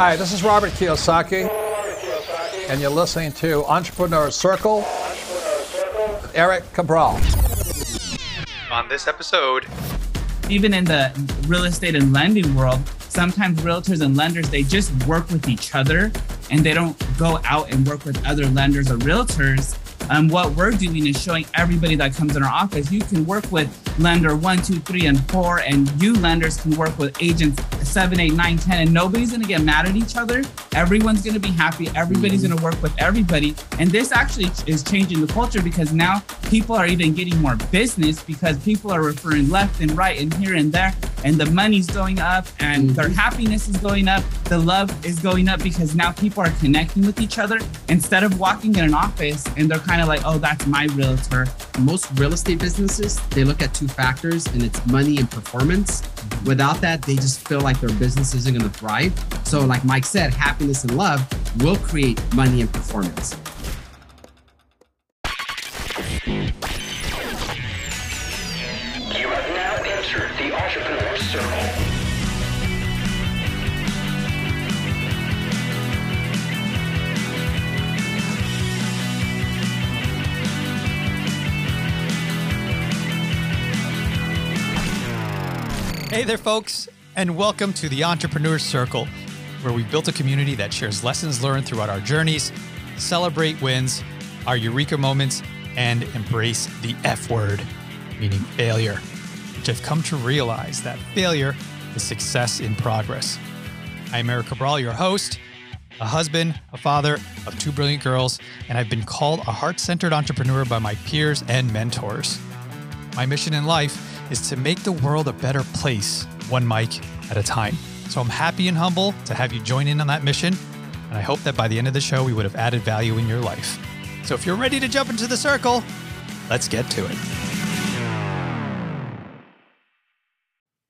Hi, this is Robert Kiyosaki, and you're listening to Entrepreneur Circle. Eric Cabral. On this episode, even in the real estate and lending world, sometimes realtors and lenders they just work with each other and they don't go out and work with other lenders or realtors um, what we're doing is showing everybody that comes in our office, you can work with lender one, two, three, and four, and you lenders can work with agents seven, eight, nine, ten, and nobody's gonna get mad at each other. Everyone's gonna be happy. Everybody's gonna work with everybody. And this actually is changing the culture because now people are even getting more business because people are referring left and right and here and there, and the money's going up and their mm-hmm. happiness is going up. The love is going up because now people are connecting with each other instead of walking in an office and they're kind kind of like, oh, that's my realtor. Most real estate businesses, they look at two factors and it's money and performance. Without that, they just feel like their business isn't going to thrive. So, like Mike said, happiness and love will create money and performance. Hey there, folks, and welcome to the Entrepreneur Circle, where we've built a community that shares lessons learned throughout our journeys, celebrate wins, our eureka moments, and embrace the F word, meaning failure, which I've come to realize that failure is success in progress. I'm Eric Cabral, your host, a husband, a father of two brilliant girls, and I've been called a heart centered entrepreneur by my peers and mentors. My mission in life is to make the world a better place, one mic at a time. So I'm happy and humble to have you join in on that mission. And I hope that by the end of the show, we would have added value in your life. So if you're ready to jump into the circle, let's get to it.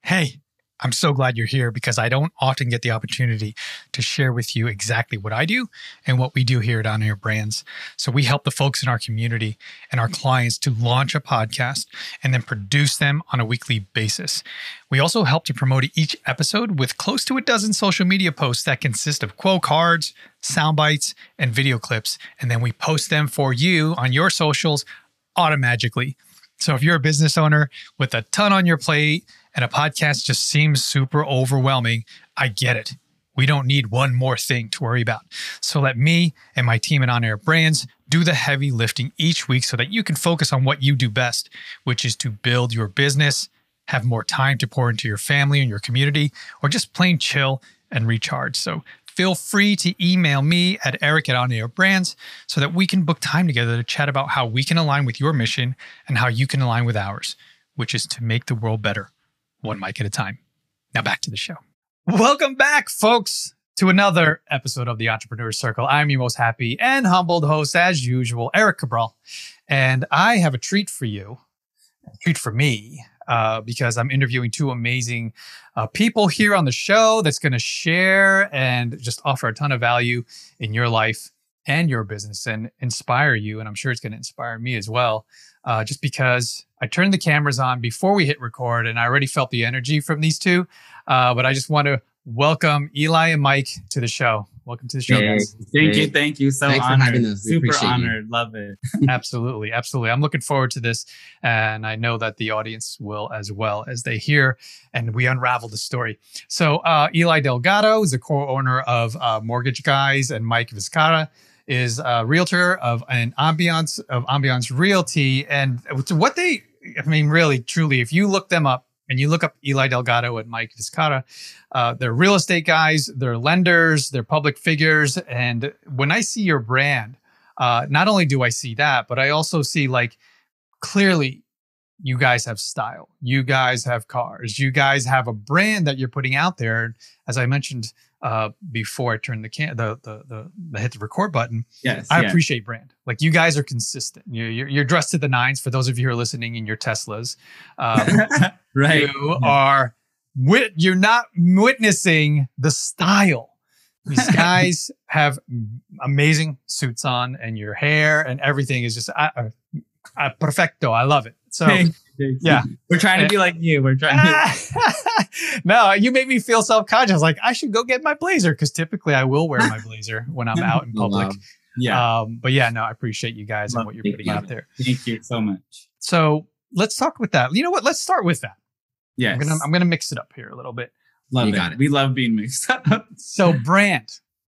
Hey, I'm so glad you're here because I don't often get the opportunity to share with you exactly what I do and what we do here at On Air Brands. So we help the folks in our community and our clients to launch a podcast and then produce them on a weekly basis. We also help to promote each episode with close to a dozen social media posts that consist of quote cards, sound bites, and video clips. And then we post them for you on your socials automatically. So if you're a business owner with a ton on your plate, and a podcast just seems super overwhelming, I get it. We don't need one more thing to worry about. So let me and my team at On Air Brands do the heavy lifting each week so that you can focus on what you do best, which is to build your business, have more time to pour into your family and your community, or just plain chill and recharge. So feel free to email me at eric at On Air Brands so that we can book time together to chat about how we can align with your mission and how you can align with ours, which is to make the world better one mic at a time. Now back to the show. Welcome back, folks, to another episode of the Entrepreneur Circle. I'm your most happy and humbled host, as usual, Eric Cabral. And I have a treat for you, a treat for me, uh, because I'm interviewing two amazing uh, people here on the show that's going to share and just offer a ton of value in your life and your business and inspire you. And I'm sure it's going to inspire me as well uh, just because I turned the cameras on before we hit record and I already felt the energy from these two. Uh, but I just want to welcome Eli and Mike to the show. Welcome to the show, hey, guys. Thank hey. you. Thank you. So Thanks honored. Super honored. You. Love it. absolutely. Absolutely. I'm looking forward to this. And I know that the audience will as well as they hear and we unravel the story. So, uh, Eli Delgado is the co owner of uh, Mortgage Guys and Mike Vizcara is a realtor of an ambiance of ambiance realty. And what they i mean really truly if you look them up and you look up eli delgado and mike vizcara uh, they're real estate guys they're lenders they're public figures. And when i see your brand uh, not only do i see that but i also see like clearly you guys have style you guys have cars you guys have a brand that you're putting out there. As i mentioned uh, before I turn the can the, the the the hit the record button. Yes, I yeah. appreciate brand. Like you guys are consistent. You're, you're, you're dressed to the nines. For those of you who are listening in your Teslas, um, right? You are wit. You're not witnessing the style. These guys have amazing suits on, and your hair and everything is just uh, uh, perfecto. I love it. So Yeah. We're trying to be like you. We're trying to. no, you made me feel self conscious. Like I should go get my blazer because typically I will wear my blazer when I'm out in public. wow. Yeah. Um, but yeah, no, I appreciate you guys and what you're putting you. out there. Thank you so much. So let's talk with that. You know what? Let's start with that. Yes. I'm gonna I'm gonna mix it up here a little bit. love You it. it. We love being mixed up. So brand.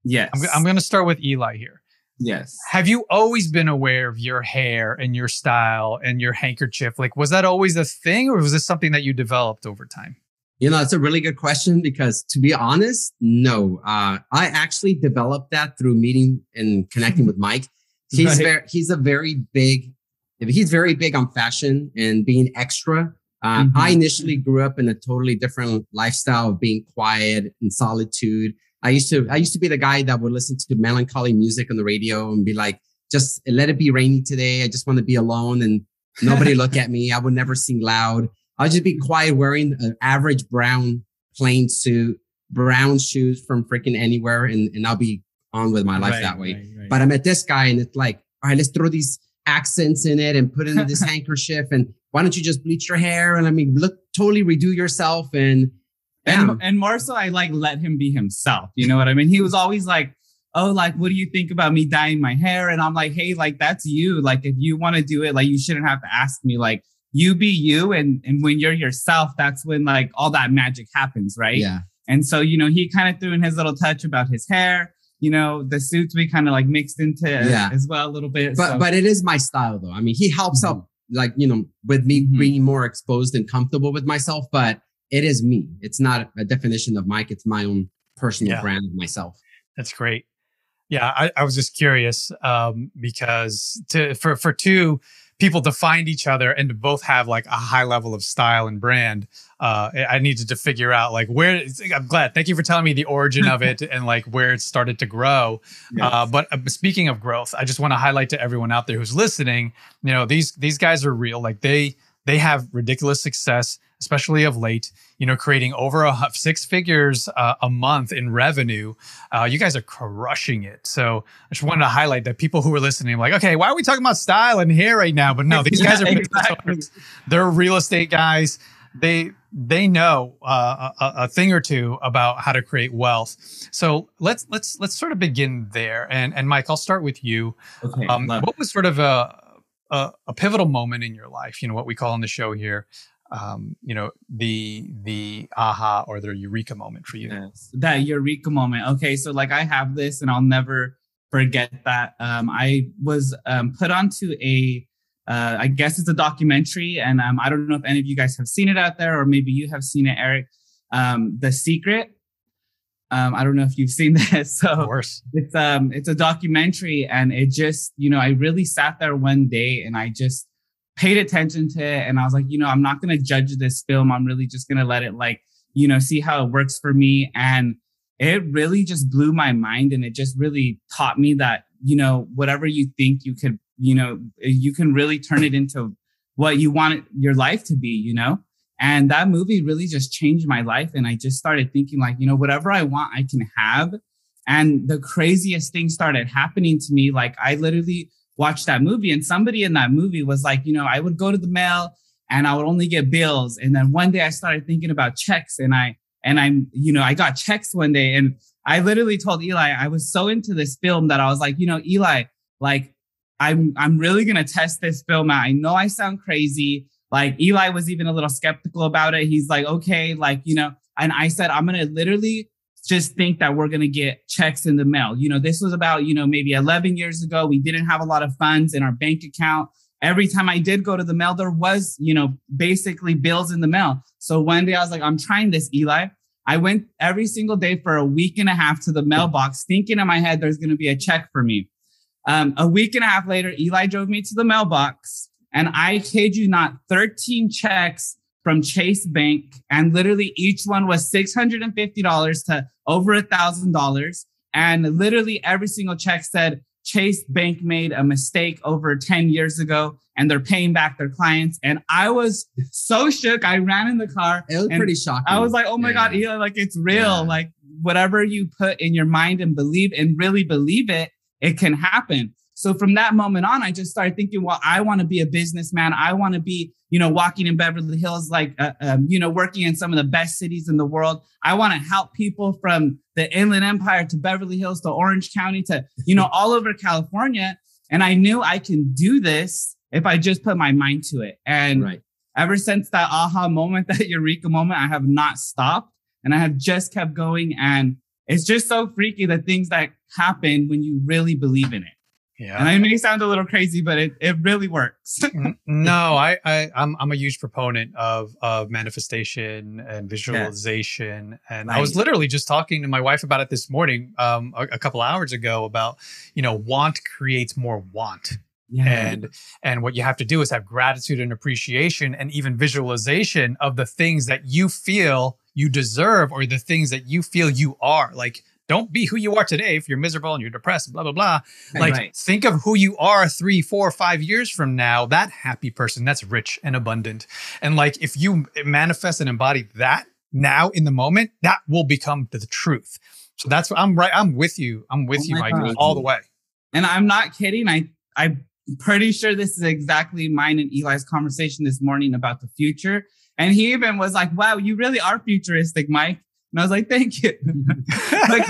yes. I'm, I'm gonna start with Eli here. Yes. Have you always been aware of your hair and your style and your handkerchief? Like, was that always a thing, or was this something that you developed over time? You know, it's a really good question because to be honest, no. Uh, I actually developed that through meeting and connecting with Mike. He's Right. very, he's a very big, he's very big on fashion and being extra. Uh, Mhm. I initially grew up in a totally different lifestyle of being quiet and solitude. I used to, I used to be the guy that would listen to melancholy music on the radio and be like, just let it be rainy today. I just want to be alone and nobody look at me. I would never sing loud. I'll just be quiet wearing an average brown plain suit, brown shoes from freaking anywhere, and, and I'll be on with my life Right, that way. right, right. But I met this guy and it's like, all right, let's throw these accents in it and put in this handkerchief and why don't you just bleach your hair and I mean look totally redo yourself and. And, and more so, I like let him be himself. You know what I mean? He was always like, "Oh, like, what do you think about me dyeing my hair?" And I'm like, "Hey, like, that's you. Like, if you want to do it, like, you shouldn't have to ask me. Like, you be you, and and when you're yourself, that's when like all that magic happens, right? yeah. And so, you know, he kind of threw in his little touch about his hair. You know, the suits we kind of like mixed into Yeah. as well a little bit. But so- but it is my style though. I mean, he helps out like, you know, with me Mhm. being more exposed and comfortable with myself, but it is me. It's not a definition of Mike. It's my own personal Yeah. brand of myself. That's great. Yeah, I, I was just curious um, because to for for two people to find each other and to both have like a high level of style and brand, uh, I needed to figure out like where. I'm glad. Thank you for telling me the origin of it and like where it started to grow. Yes. Uh, but uh, speaking of growth, I just want to highlight to everyone out there who's listening. You know, these these guys are real. Like they they have ridiculous success, especially of late. You know, creating over a, six figures uh, a month in revenue. Uh, you guys are crushing it. So I just wanted to highlight that people who are listening, like, okay, why are we talking about style and hair right now? But no, these guys are exactly. they're real estate guys. They they know uh, a, a thing or two about how to create wealth. So let's let's let's sort of begin there. And and Mike, I'll start with you. okay, Um, what was sort of a, a a pivotal moment in your life? You know what we call on the show here. Um, you know the the aha or the eureka moment for you. Yes, that eureka moment. Okay, so like I have this, and I'll never forget that. Um, I was um, put onto a, uh, I guess it's a documentary, and um, I don't know if any of you guys have seen it out there, or maybe you have seen it, Eric. Um, the Secret. Um, I don't know if you've seen this. So Of course. it's um it's a documentary and it just you know i really sat there one day and i just paid attention to it and i was like you know i'm not going to judge this film i'm really just going to let it like you know see how it works for me and it really just blew my mind and it just really taught me that you know whatever you think you could you know you can really turn it into what you want your life to be you know and that movie really just changed my life and i just started thinking like you know whatever i want i can have and the craziest thing started happening to me. Like I literally watched that movie, and somebody in that movie was like, you know, I would go to the mail and I would only get bills. And then one day I started thinking about checks, and I and I'm, you know, I got checks one day, and I literally told Eli I was so into this film that I was like, you know, Eli, like I'm I'm really gonna test this film out. I know I sound crazy. Like Eli was even a little skeptical about it. He's like, okay, like you know, and I said I'm gonna literally just think that we're going to get checks in the mail. You know, this was about, you know, maybe 11 years ago. We didn't have a lot of funds in our bank account. Every time I did go to the mail, there was, you know, basically bills in the mail. So one day I was like, I'm trying this, Eli. I went every single day for a week and a half to the mailbox, thinking in my head there's going to be a check for me. Um, a week and a half later, Eli drove me to the mailbox, and I kid you not, 13 checks from Chase Bank, and literally each one was $650 to over a thousand dollars. And literally every single check said Chase Bank made a mistake over 10 years ago and they're paying back their clients. And I was so shook. I ran in the car. It was pretty shocking. I was like, oh my Yeah. God, Eli, like it's real. Yeah. Like whatever you put in your mind and believe and really believe it, it can happen. So from that moment on, I just started thinking, well, I want to be a businessman. I want to be, you know, walking in Beverly Hills, like, uh, um, you know, working in some of the best cities in the world. I want to help people from the Inland Empire to Beverly Hills to Orange County to, you know, all over California. And I knew I can do this if I just put my mind to it. And Right. ever since that aha moment, that eureka moment, I have not stopped and I have just kept going. And it's just so freaky the things that happen when you really believe in it. Yeah. And I may sound a little crazy, but it, it really works. No, I, I I'm I'm a huge proponent of of manifestation and visualization. And I was literally just talking to my wife about it this morning, um, a, a couple hours ago about, you know, want creates more want. yeah. and and what you have to do is have gratitude and appreciation and even visualization of the things that you feel you deserve or the things that you feel you are like don't be who you are today if you're miserable and you're depressed blah blah blah like Right. think of who you are three four five years from now that happy person that's rich and abundant and like if you manifest and embody that now in the moment that will become the truth so that's what i'm right i'm with you i'm with Oh you michael God. all the way and I'm not kidding. I I'm pretty sure this is exactly mine and Eli's conversation this morning about the future. And he even was like, "Wow, you really are futuristic, Mike." And I was like, "Thank you." like,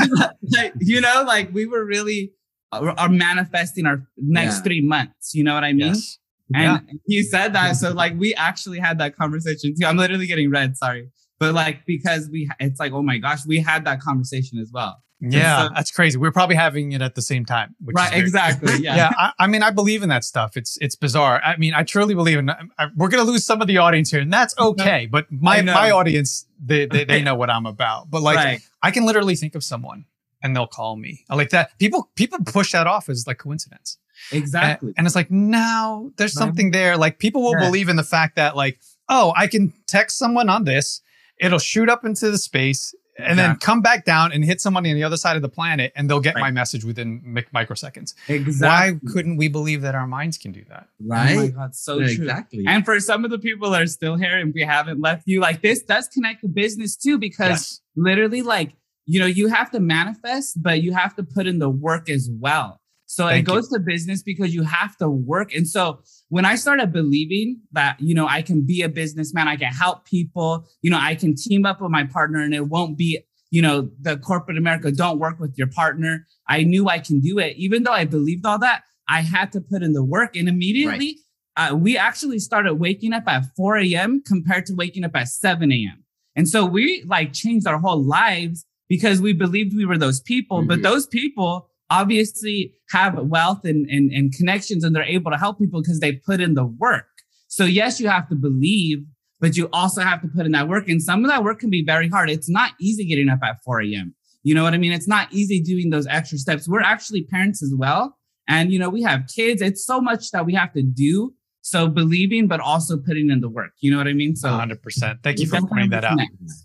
like, you know, like we were really are, are manifesting our next Yeah. three months. You know what I mean? yes And he said that. So like we actually had that conversation too. I'm literally getting red, sorry. But like because we it's like, oh my gosh, we had that conversation as well. Yeah, so- that's crazy. We're probably having it at the same time. Which right, exactly. Yeah. Yeah, I, I mean, I believe in that stuff. It's it's bizarre. I mean, I truly believe in. I, we're gonna lose some of the audience here, and that's okay. But my my audience, they, they they know what I'm about. But like, right. I can literally think of someone, and they'll call me. I like that. People people push that off as like coincidence. Exactly. And, it's like, no, there's something there. Like people will Yeah. believe in the fact that like, oh, I can text someone on this, it'll shoot up into the space and then come back down and hit somebody on the other side of the planet and they'll get my message within mic- microseconds. Exactly. Why couldn't we believe that our minds can do that? Right. Oh my God, so Yeah, true. exactly. And for some of the people that are still here and we haven't left you, like this does connect to business too, because Yes. literally, like, you know, you have to manifest, but you have to put in the work as well. So Thank it goes to business because you have to work. And so when I started believing that, you know, I can be a businessman, I can help people, you know, I can team up with my partner and it won't be, you know, the corporate America, don't work with your partner. I knew I can do it. Even though I believed all that, I had to put in the work. And immediately, uh, we actually started waking up at 4 a.m. compared to waking up at 7 a.m. And so we like changed our whole lives because we believed we were those people. But Mhm. those people obviously have wealth and, and, and connections and they're able to help people because they put in the work. So, yes, you have to believe, but you also have to put in that work. And some of that work can be very hard. It's not easy getting up at 4 a.m. You know what I mean? It's not easy doing those extra steps. We're actually parents as well. And, you know, we have kids. It's so much that we have to do. So believing, but also putting in the work. You know what I mean? So 100%. Thank you for pointing that out.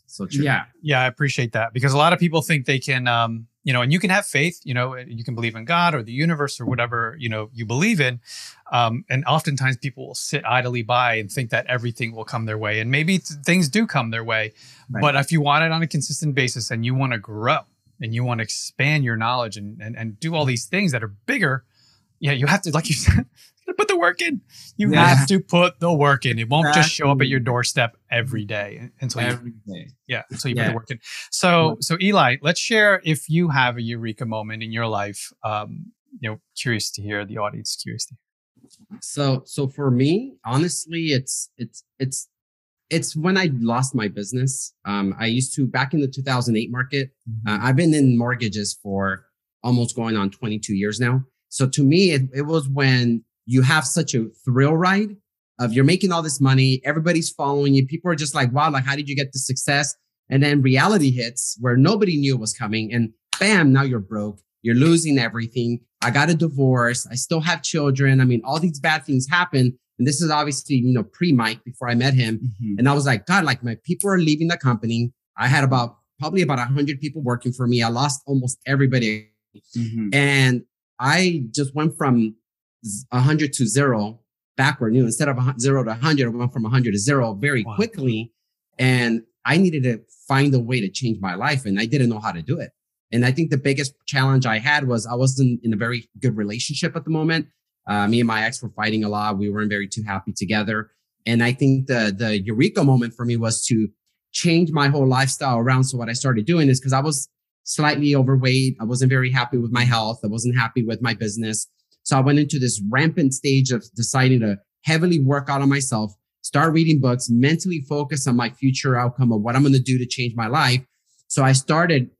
So true. Yeah. Yeah, I appreciate that because a lot of people think they can, um, you know, and you can have faith, you know, you can believe in God or the universe or whatever, you know, you believe in. Um, and oftentimes people will sit idly by and think that everything will come their way. And maybe th- things do come their way. Right. But if you want it on a consistent basis and you want to grow and you want to expand your knowledge and, and, and do all these things that are bigger, yeah, you have to, like you said, put the work in. You Yeah. have to put the work in. It won't just show up at your doorstep every day until you Every day. yeah, until you put the work in. So, so Eli, let's share if you have a eureka moment in your life. Um, you know, curious to hear the audience. Curious to hear. So so for me, honestly, it's it's it's it's when I lost my business. Um, I used to back in the 2008 market. Uh, I've been in mortgages for almost going on 22 years now. So to me, it, it was when you have such a thrill ride of you're making all this money, everybody's following you. People are just like, wow, like, how did you get the success? And then reality hits where nobody knew it was coming. And bam, now you're broke. You're losing everything. I got a divorce. I still have children. I mean, all these bad things happen. And this is obviously, you know, pre Mike before I met him. Mhm. And I was like, God, like my people are leaving the company. I had about probably about 100 people working for me. I lost almost everybody. Mhm. And I just went from 100 to zero backward. You know, instead of zero to 100, I went from 100 to zero very Wow. quickly. And I needed to find a way to change my life. And I didn't know how to do it. And I think the biggest challenge I had was I wasn't in a very good relationship at the moment. Uh, me and my ex were fighting a lot. We weren't very too happy together. And I think the the eureka moment for me was to change my whole lifestyle around. So what I started doing is because I was slightly overweight, I wasn't very happy with my health, I wasn't happy with my business. So I went into this rampant stage of deciding to heavily work out on myself, start reading books, mentally focus on my future outcome of what I'm going to do to change my life. So I started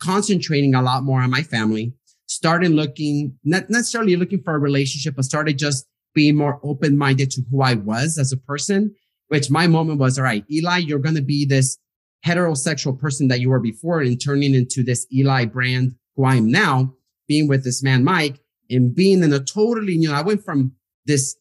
concentrating a lot more on my family, started looking, not necessarily looking for a relationship, but started just being more open minded to who I was as a person, which my moment was, all right, Eli, you're going to be this heterosexual person that you were before and turning into this Eli brand who I am now, being with this man, Mike, and being in a totally, new, I went from this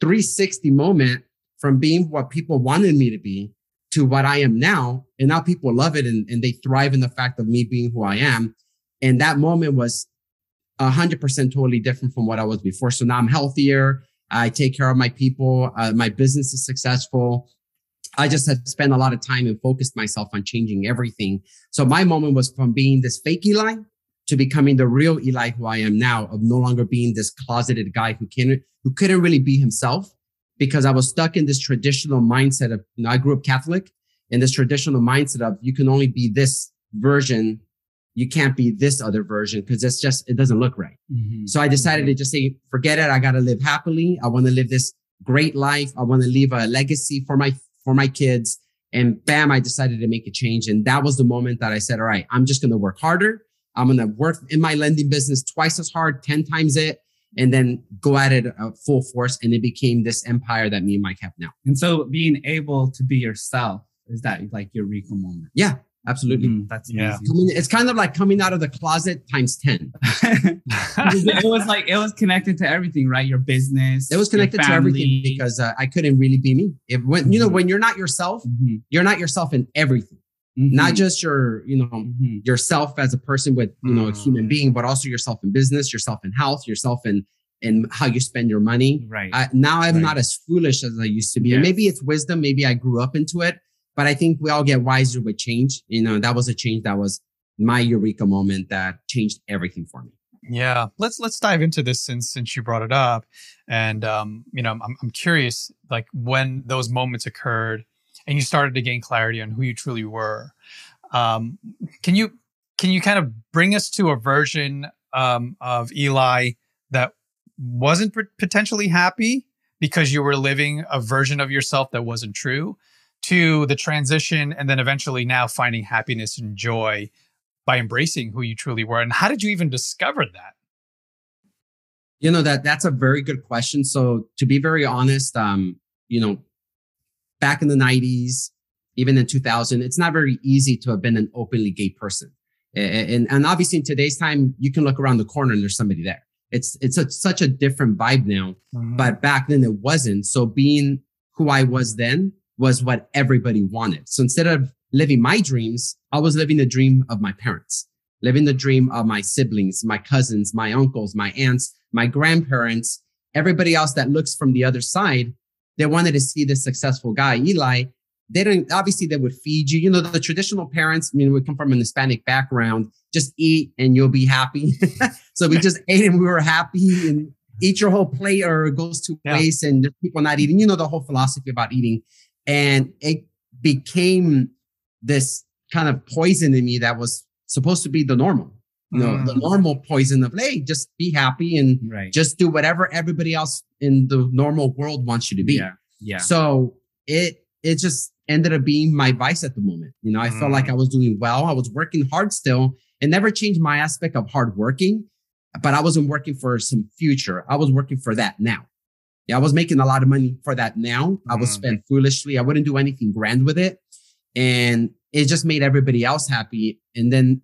360 moment from being what people wanted me to be to what I am now. And now people love it and, and they thrive in the fact of me being who I am. And that moment was 100% totally different from what I was before. So now I'm healthier. I take care of my people. Uh, my business is successful. I just had spent a lot of time and focused myself on changing everything. So my moment was from being this fake Eli to becoming the real Eli who I am now, of no longer being this closeted guy who can who couldn't really be himself because I was stuck in this traditional mindset of, you know, I grew up Catholic in this traditional mindset of you can only be this version. You can't be this other version because it's just, it doesn't look right. Mm-hmm. So I decided to just say, forget it. I got to live happily. I want to live this great life. I want to leave a legacy for my, for my kids. And bam, I decided to make a change. And that was the moment that I said, all right, I'm just going to work harder. I'm going to work in my lending business twice as hard, 10 times it, and then go at it uh, full force. And it became this empire that me and Mike have now. And so being able to be yourself, is that like your eureka moment? Yeah, absolutely. Mm, that's yeah. it's kind of like coming out of the closet times 10. it was like, it was connected to everything, right? Your business. It was connected to everything because uh, I couldn't really be me. It, when, mm-hmm. you know, mm-hmm. when you're not yourself, mm-hmm. you're not yourself in everything. Mm-hmm. Not just your, you know, mm-hmm. yourself as a person with, you know, a human mm. being, but also yourself in business, yourself in health, yourself in and how you spend your money. Right. I, now I'm right. not as foolish as I used to be. Yes. And maybe it's wisdom. Maybe I grew up into it, but I think we all get wiser with change. You know, that was a change that was my eureka moment that changed everything for me. Yeah, let's let's dive into this since since you brought it up, and um, you know, I'm I'm curious, like when those moments occurred, and you started to gain clarity on who you truly were. Um, can you can you kind of bring us to a version um, of Eli that wasn't potentially happy because you were living a version of yourself that wasn't true to the transition and then eventually now finding happiness and joy by embracing who you truly were? And how did you even discover that? You know that that's a very good question. So to be very honest um you know back in the 90s even in 2000 it's not very easy to have been an openly gay person. And, and, obviously in today's time you can look around the corner and there's somebody there. It's it's a, such a different vibe now mm-hmm. but back then it wasn't. So being who i was then was what everybody wanted. So instead of living my dreams i was living the dream of my parents living the dream of my siblings my cousins my uncles my aunts my grandparents everybody else that looks from the other side they wanted to see this successful guy eli. They don't obviously they would feed you. You know the traditional parents i mean we come from an hispanic background. Just eat and you'll be happy. So we just ate and we were happy. And eat your whole plate or it goes to yeah. waste and people not eating. You know the whole philosophy about eating. And it became this kind of poison in me that was supposed to be the normal you know mm. the normal poison of hey just be happy and right. just do whatever everybody else in the normal world wants you to be yeah yeah so it it just ended up being my vice at the moment. You know, I mm. felt like I mm. was doing well. I was working hard still It never changed my aspect of hard working, but I wasn't working for some future. I was working for that now. Yeah, I was making a lot of money for that now. I would mm. spend foolishly. I wouldn't do anything grand with it. And it just made everybody else happy. And then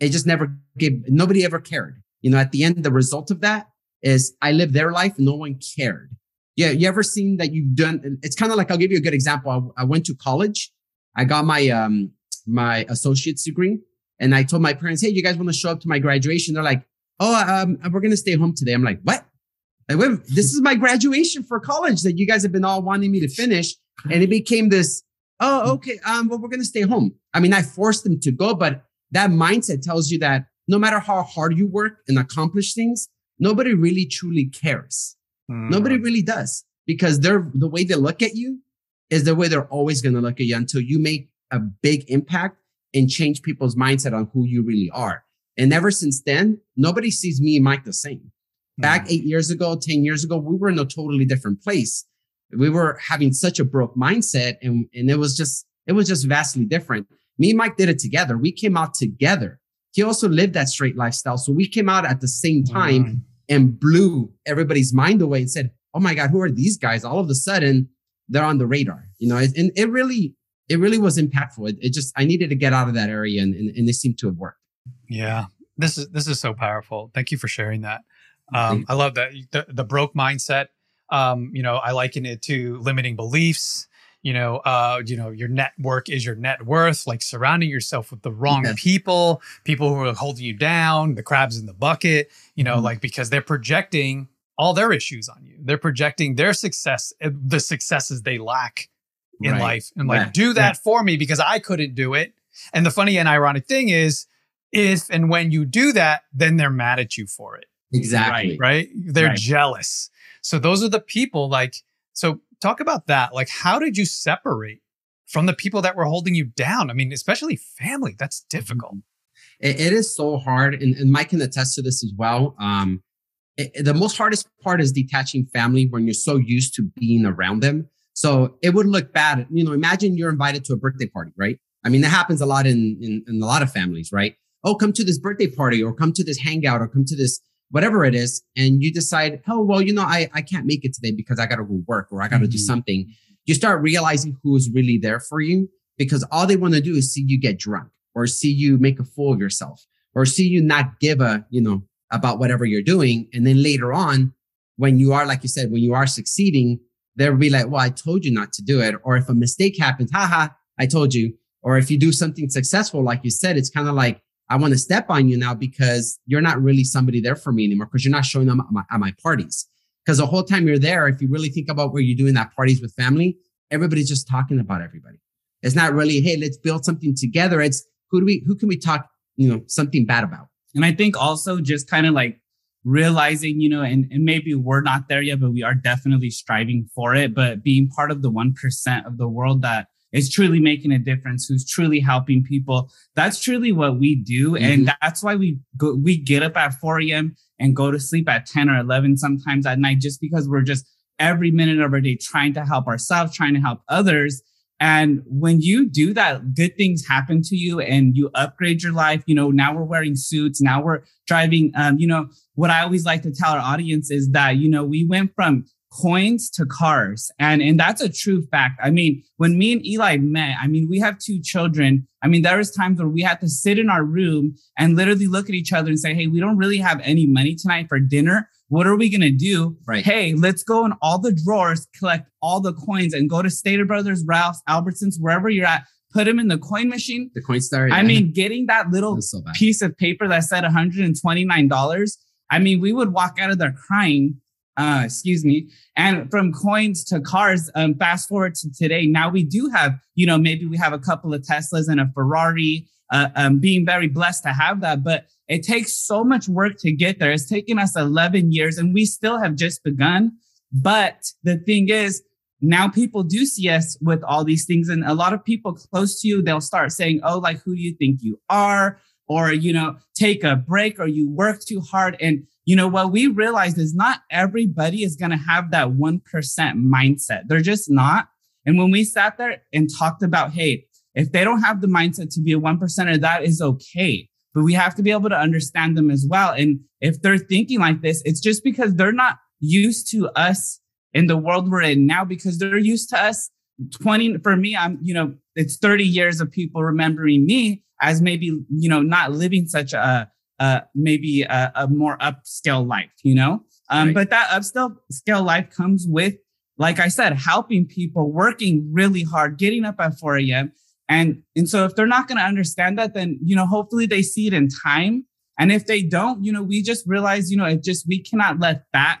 it just never gave, nobody ever cared. You know, at the end, the result of that is I lived their life. No one cared. Yeah, you ever seen that you've done? It's kind of like I'll give you a good example. I, I went to college. I got my um my associate's degree, and I told my parents, "Hey, you guys want to show up to my graduation?" They're like, "Oh, um, we're gonna stay home today." I'm like, "What? This is my graduation for college that you guys have been all wanting me to finish," and it became this. Oh, okay. Um, well, we're gonna stay home. I mean, I forced them to go, but that mindset tells you that no matter how hard you work and accomplish things, nobody really truly cares. Mm. Nobody really does because they're the way they look at you is the way they're always going to look at you until you make a big impact and change people's mindset on who you really are. And ever since then, nobody sees me and Mike the same. Back mm. eight years ago, 10 years ago, we were in a totally different place. We were having such a broke mindset and, and it was just, it was just vastly different. Me and Mike did it together. We came out together. He also lived that straight lifestyle. So we came out at the same time mm. and blew everybody's mind away and said, Oh my God, who are these guys? All of a sudden, they're on the radar, you know, and it really, it really was impactful. It, it just, I needed to get out of that area and, and, and, it seemed to have worked. Yeah. This is, this is so powerful. Thank you for sharing that. Um, I love that the, the broke mindset. Um, you know, I liken it to limiting beliefs. You know, uh, you know, your network is your net worth. Like surrounding yourself with the wrong people, people who are holding you down, the crabs in the bucket. You know, mm-hmm. like because they're projecting all their issues on you. They're projecting their success, eh, the successes they lack in right. life, and like, do that for me because I couldn't do it. And the funny and ironic thing is, if and when you do that, then they're mad at you for it. Exactly. Right. right? They're right. jealous. So those are the people like, so talk about that. Like, how did you separate from the people that were holding you down? I mean, especially family, that's difficult. it, it is so hard. And, and Mike can attest to this as well. Um, it, the most hardest part is detaching family when you're so used to being around them. So it would look bad. You know, imagine you're invited to a birthday party, right? I mean, that happens a lot in, in, in a lot of families, right? Oh, come to this birthday party or come to this hangout or come to this whatever it is. And you decide, oh, well, you know, I, I can't make it today because I got to go work or I got to mm-hmm. do something. You start realizing who is really there for you because all they want to do is see you get drunk or see you make a fool of yourself or see you not give a, you know, about whatever you're doing. And then later on, when you are, like you said, when you are succeeding, they'll be like, well, I told you not to do it. Or if a mistake happens, haha, I told you. Or if you do something successful, like you said, it's kind of like, I want to step on you now because you're not really somebody there for me anymore because you're not showing them at my, at my parties. Because the whole time you're there, if you really think about where you're doing that parties with family, everybody's just talking about everybody. It's not really, hey, let's build something together. It's who do we, who can we talk, you know, something bad about? And I think also just kind of like realizing, you know, and, and maybe we're not there yet, but we are definitely striving for it. But being part of the 1% of the world that is truly making a difference, who's truly helping people. That's truly what we do. Mm-hmm. And that's why we go, we get up at 4 a.m. and go to sleep at 10 or 11 sometimes at night, just because we're just every minute of our day trying to help ourselves, trying to help others. And when you do that, good things happen to you and you upgrade your life. You know, now we're wearing suits. Now we're driving. Um, you know, what I always like to tell our audience is that, you know, we went from coins to cars. And, and that's a true fact. I mean, when me and Eli met, I mean, we have two children. I mean, there was times where we had to sit in our room and literally look at each other and say, Hey, we don't really have any money tonight for dinner. What are we going to do? Right. Hey, let's go in all the drawers, collect all the coins and go to Stater Brothers, Ralph's, Albertsons, wherever you're at. Put them in the coin machine. The Coinstar. Yeah. I mean, getting that little so piece of paper that said $129. I mean, we would walk out of there crying uh, excuse me. And from coins to cars, um, fast forward to today, now we do have, you know, maybe we have a couple of Teslas and a Ferrari, uh, um, being very blessed to have that. But it takes so much work to get there. It's taken us 11 years and we still have just begun. But the thing is, now people do see us with all these things. And a lot of people close to you, they'll start saying, Oh, like, who do you think you are? Or, you know, take a break or you work too hard. And you know, what we realized is not everybody is going to have that 1% mindset. They're just not. And when we sat there and talked about, hey, if they don't have the mindset to be a one percenter, that is okay. But we have to be able to understand them as well. And if they're thinking like this, it's just because they're not used to us in the world we're in now because they're used to us 20 for me i'm you know it's 30 years of people remembering me as maybe you know not living such a uh, maybe a, a, more upscale life, you know? Um, right. But that upscale scale life comes with, like I said, helping people, working really hard, getting up at 4 a.m. And, and so if they're not going to understand that, then, you know, hopefully they see it in time. And if they don't, you know, we just realize, you know, it just, we cannot let that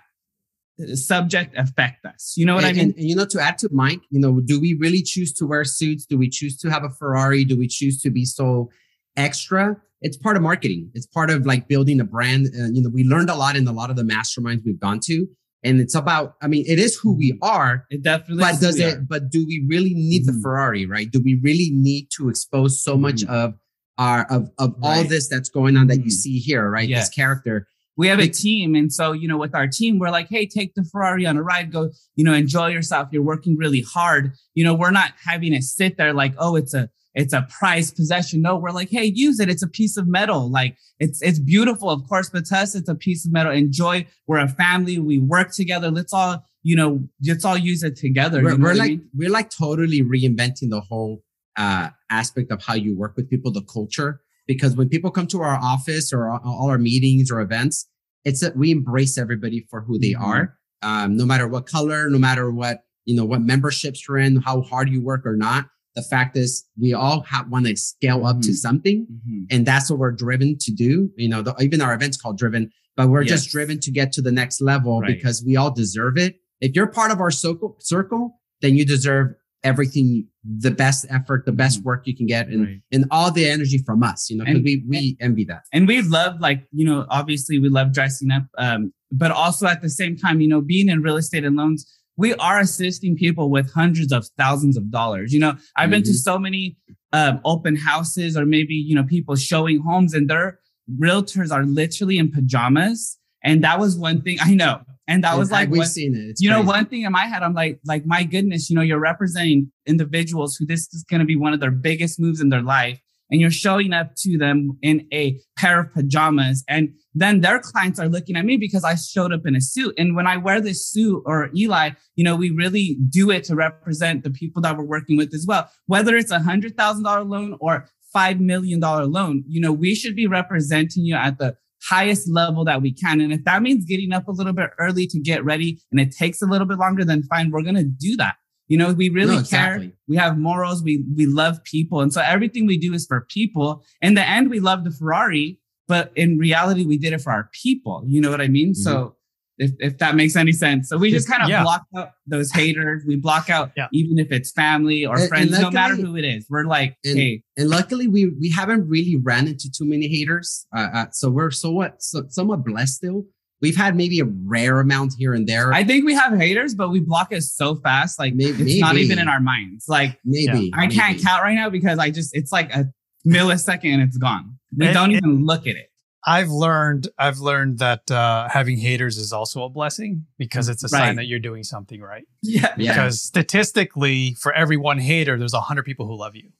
uh, subject affect us. You know what and, I mean? And, you know, to add to Mike, you know, do we really choose to wear suits? Do we choose to have a Ferrari? Do we choose to be so extra. It's part of marketing. It's part of like building a brand. Uh, you know, we learned a lot in a lot of the masterminds we've gone to, and it's about. I mean, it is who we are. It definitely. But is does it? are. But do we really need the Mhm. Ferrari? Right? Do we really need to expose so much Mhm. of our of of all Right. this that's going on that you Mhm. see here? Right? Yes. This character. we have a team and so you know with our team we're like hey take the ferrari on a ride go you know enjoy yourself you're working really hard you know we're not having it sit there like oh it's a it's a prized possession no we're like hey use it it's a piece of metal like it's it's beautiful of course but to us it's a piece of metal enjoy we're a family we work together let's all you know let's all use it together We're, you know we're what I like mean? we're like totally reinventing the whole uh, aspect of how you work with people, the culture. Because when people come to our office or all- all our meetings or events, it's that we embrace everybody for who they Mhm. are, um, no matter what color, no matter what you know, what memberships you're in, how hard you work or not. The fact is, we all have, want to scale up to Mhm. something, Mhm. and that's what we're driven to do. You know, the, even our events called Driven, but we're just driven to get to the next level Right. because we all deserve it. If you're part of our circle, circle, then you deserve everything, the best effort, the best Mhm. work you can get, and Right. and all the energy from us. You know, And- we we envy that. and we love like you know obviously we love dressing up um but also at the same time you know being in real estate and loans we are assisting people with hundreds of thousands of dollars. You know i've been to Mhm. so many um, open houses or maybe you know people showing homes and their realtors are literally in pajamas. And that was one thing i know. And that was And, like we've one- seen it. It's you know one thing in my head i'm like like my goodness you know you're representing individuals who this is going to be one of their biggest moves in their life and you're showing up to them in a pair of pajamas and then their clients are looking at me because i showed up in a suit and when i wear this suit or eli you know we really do it to represent the people that we're working with as well whether it's a hundred thousand dollar loan or five million dollar loan you know we should be representing you at the highest level that we can. And if that means getting up a little bit early to get ready and it takes a little bit longer, then fine, we're going to do that. You know, we really No, care. We have morals. We, we love people. And so everything we do is for people. In the end, we love the Ferrari, but in reality, we did it for our people. You know what I mean? So if, if that makes any sense. So we just kind of Yeah. block out those haters. We block out Yeah. even if it's family or And- and friends, no matter who it is. We're like, And- hey, And luckily, we we haven't really ran into too many haters. Uh, uh, so we're somewhat so, somewhat blessed still. We've had maybe a rare amount here and there. I think we have haters, but we block it so fast. Like Maybe- it's not even in our minds. Like maybe I can't maybe. count right now because I just it's like a millisecond and it's gone. We And- don't and- even look at it. I've learned I've learned that uh, having haters is also a blessing because it's a Right. sign that you're doing something right. Yeah. Yeah. Because statistically, for every one hater, there's a hundred people who love you.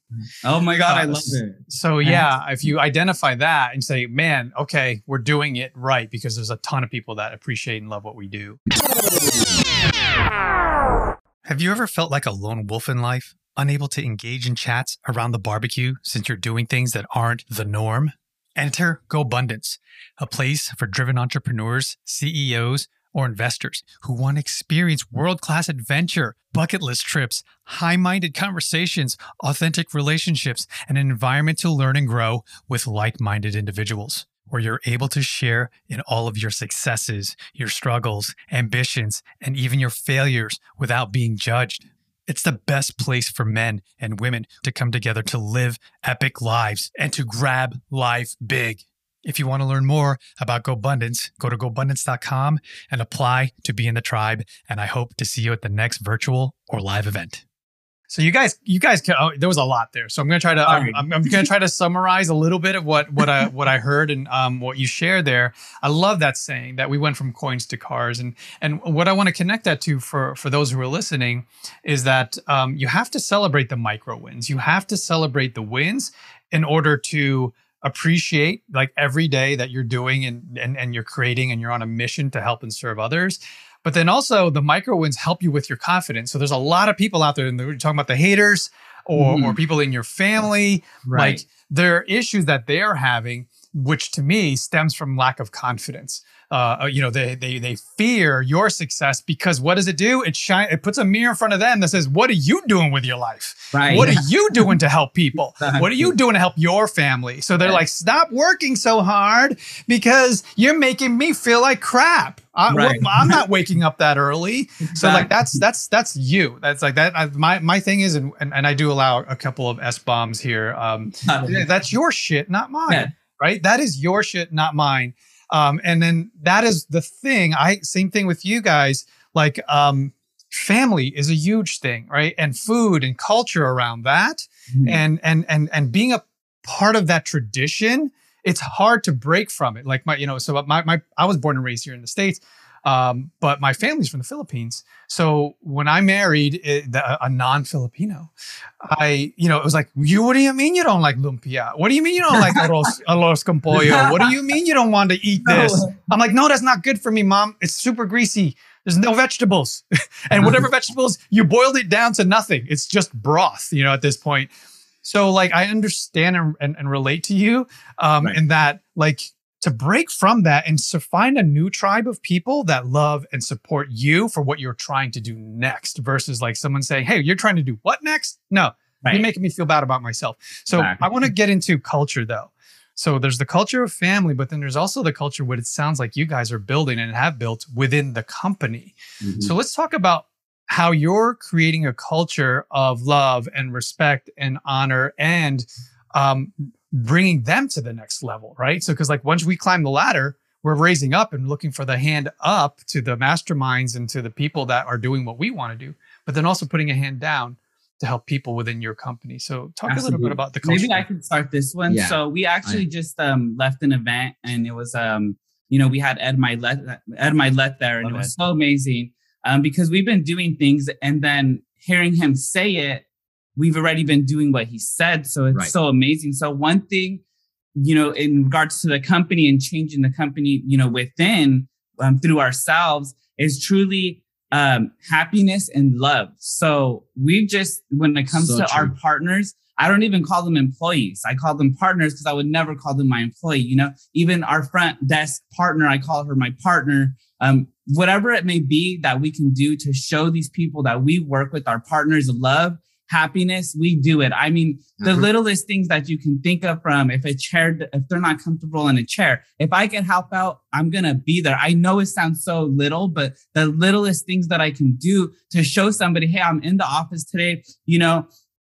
Oh my god, I Uh, love it. So yeah, if you identify that and say, "Man, okay, we're doing it right," because there's a ton of people that appreciate and love what we do. Have you ever felt like a lone wolf in life, unable to engage in chats around the barbecue since you're doing things that aren't the norm? Enter GoBundance, a place for driven entrepreneurs, CEOs, or investors who want to experience world class adventure, bucket list trips, high minded conversations, authentic relationships, and an environment to learn and grow with like minded individuals. Where you're able to share in all of your successes, your struggles, ambitions, and even your failures without being judged. It's the best place for men and women to come together to live epic lives and to grab life big. If you want to learn more about GoBundance, go to GoBundance.com and apply to be in the tribe. And I hope to see you at the next virtual or live event. So you guys, you guys, can, oh, there was a lot there. So I'm going to try to, I'm, I'm, I'm going to try to summarize a little bit of what what I what I heard and um, what you shared there. I love that saying that we went from coins to cars, and and what I want to connect that to for for those who are listening is that um, you have to celebrate the micro wins. You have to celebrate the wins in order to appreciate like every day that you're doing and, and and you're creating and you're on a mission to help and serve others but then also the micro wins help you with your confidence so there's a lot of people out there and we're talking about the haters or Mhm. or people in your family like there are issues that they're having which to me stems from lack of confidence. Uh, you know, they they they fear your success because what does it do? It shine. It puts a mirror in front of them that says, "What are you doing with your life? Right. What are you doing to help people? What are you doing to help your family?" So they're Right. like, "Stop working so hard because you're making me feel like crap. I, Right. well, I'm not waking up that early." So like that's that's that's you. That's like that. I, my my thing is, and, and and I do allow a couple of s bombs here. Um, that's your shit, not mine. Yeah. Right? That is your shit, not mine. Um, and then that is the thing. I same thing with you guys. Like, um, family is a huge thing, right? And food and culture around that, Mhm. and and and and being a part of that tradition. It's hard to break from it. Like my, you know, so my my I was born and raised here in the states. Um, but my family's from the Philippines. So when I married the, a non-Filipino, I, you know, it was like, you, what do you mean you don't like lumpia? What do you mean you don't like arroz, arroz con pollo? What do you mean you don't want to eat this? I'm like, no, that's not good for me, mom. It's super greasy. There's no vegetables. and whatever vegetables, you boiled it down to nothing. It's just broth, you know, at this point. So like I understand and, and, and relate to you um, Right. in that like to break from that and to find a new tribe of people that love and support you for what you're trying to do next versus like someone saying, Hey, you're trying to do what next? No, Right. you're making me feel bad about myself. So. I want to get into culture though. So there's the culture of family, but then there's also the culture what it sounds like you guys are building and have built within the company. Mhm. So let's talk about how you're creating a culture of love and respect and honor and um, bringing them to the next level, right? So, because like once we climb the ladder, we're raising up and looking for the hand up to the masterminds and to the people that are doing what we want to do, but then also putting a hand down to help people within your company. So, talk a little bit about the culture. Maybe I can start this one. Yeah. So we actually just um, left an event, and it was um, you know we had Ed Mylett Ed Mylett there, and Love it was so amazing um, because we've been doing things, and then hearing him say it, we've already been doing what he said. So it's Right. so amazing. So one thing, you know, in regards to the company and changing the company, you know, within um, through ourselves is truly um, happiness and love. So we've just, when it comes So to our partners, I don't even call them employees. I call them partners because I would never call them my employee. You know, even our front desk partner, I call her my partner. Um, whatever it may be that we can do to show these people that we work with our partners love, happiness, we do it. I mean, the Mhm. littlest things that you can think of from if a chair, if they're not comfortable in a chair, if I can help out, I'm going to be there. I know it sounds so little, but the littlest things that I can do to show somebody, hey, I'm in the office today, you know,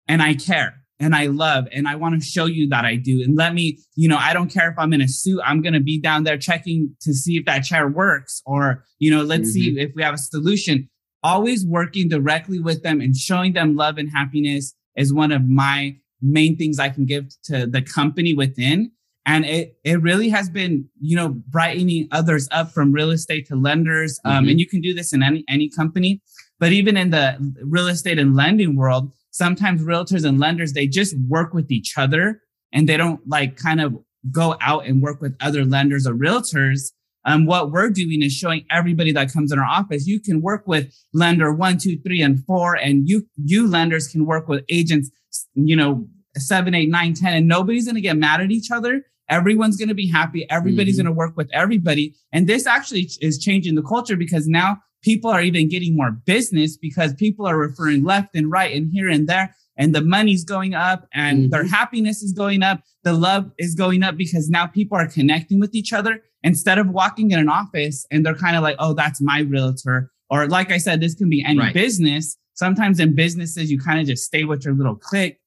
and I care and I love and I want to show you that I do. And let me, you know, I don't care if I'm in a suit, I'm going to be down there checking to see if that chair works or, you know, let's see if we have a solution. Always working directly with them and showing them love and happiness is one of my main things I can give to the company within. And it it really has been, you know, brightening others up from real estate to lenders. Um, Mhm. and you can do this in any any company, but even in the real estate and lending world, sometimes realtors and lenders they just work with each other and they don't like kind of go out and work with other lenders or realtors. Um, what we're doing is showing everybody that comes in our office, you can work with lender one, two, three, and four, and you you lenders can work with agents, you know, seven, eight, nine, ten, and nobody's gonna get mad at each other. Everyone's gonna be happy. Everybody's Mhm. gonna work with everybody, and this actually is changing the culture because now people are even getting more business because people are referring left and right and here and there, and the money's going up, and their happiness is going up. The love is going up because now people are connecting with each other instead of walking in an office and they're kind of like, oh, that's my realtor. Or like I said, this can be any Right. business. Sometimes in businesses, you kind of just stay with your little clique.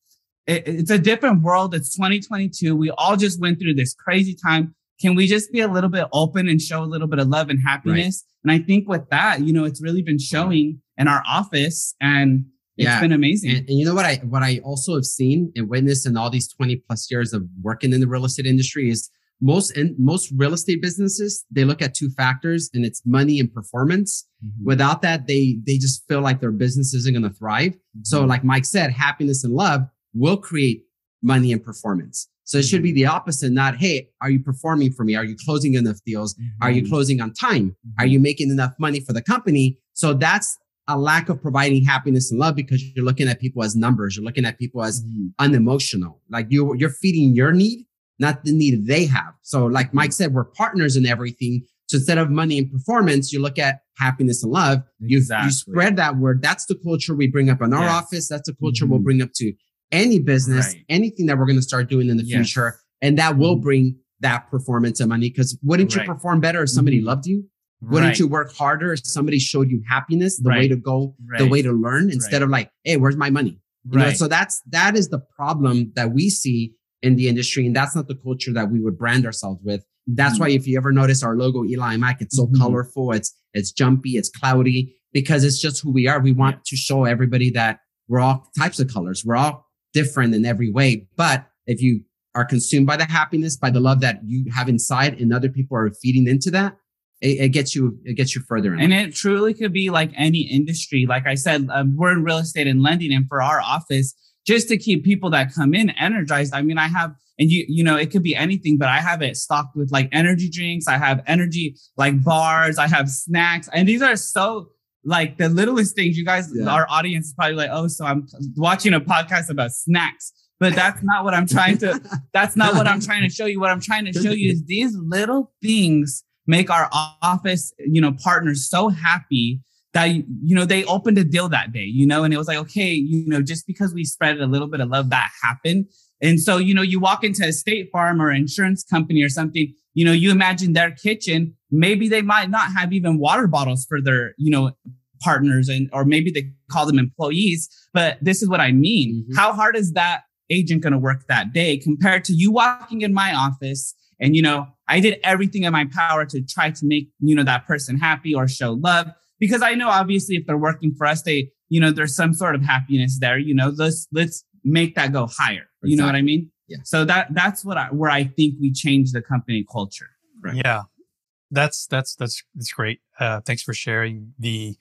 It- it's a different world. It's 2022. We all just went through this crazy time. Can we just be a little bit open and show a little bit of love and happiness? And I think with that, you know, it's really been showing in our office and it's Yeah. been amazing. And, and you know what I what I also have seen and witnessed in all these 20 plus years of working in the real estate industry is most and most real estate businesses they look at two factors and it's money and performance. Mm-hmm. Without that, they they just feel like their business isn't going to thrive. So, like Mike said, happiness and love will create money and performance. So it should be the opposite. Not hey, are you performing for me? Are you closing enough deals? Are Mm-hmm. you closing on time? Are you making enough money for the company? So that's a lack of providing happiness and love because you're looking at people as numbers. You're looking at people as unemotional. Like you, you're feeding your need not the need they have. So, like Mike said, we're partners in everything. So instead of money and performance, you look at happiness and love. You, Exactly. you spread that word. That's the culture we bring up in our Yes. office. That's the culture we'll Mhm. bring up to any business, Right. anything that we're going to start doing in the Yes. future. And that will Mhm. bring that performance and money. Because wouldn't Right. you perform better if somebody Mhm. loved you? Wouldn't Right. you work harder if somebody showed you happiness, the way to go, the way to learn, instead of like, hey, where's my money? You know, Right. so that's that is the problem that we see in the industry, and that's not the culture that we would brand ourselves with. That's Mhm. why if you ever notice our logo, Eli Mike, it's so Mhm. colorful, it's it's jumpy, it's cloudy, because it's just who we are. We want Yeah. to show everybody that we're all types of colors. We're all different in every way. But if you are consumed by the happiness, by the love that you have inside, and other people are feeding into that, it, it gets you it gets you further. In And life. it truly could be like any industry. Like I said, um, we're in real estate and lending, and for our office, just to keep people that come in energized. I mean, I have, and you, you know, it could be anything, but I have it stocked with like energy drinks. I have energy like bars. I have snacks, and these are so like the littlest things. You guys, Yeah. our audience is probably like, oh, so I'm watching a podcast about snacks. But that's not what I'm trying to that's not what I'm trying to show you. What I'm trying to show you is these little things make our office, you know, partners so happy that you know they opened a deal that day, you know, and it was like, okay, you know, just because we spread a little bit of love, that happened. And so, you know, you walk into a state farm or insurance company or something, you know, you imagine their kitchen, maybe they might not have even water bottles for their, you know, partners and or maybe they call them employees. But this is what I mean. Mhm. How hard is that agent going to work that day compared to you walking in my office and you know i did everything in my power to try to make you know that person happy or show love because i know obviously if they're working for us they you know there's some sort of happiness there you know let's let's make that go higher you know what i mean Yeah. so that that's what i where i think we change the company culture Right. Yeah, that's that's that's that's great. Uh, thanks for sharing the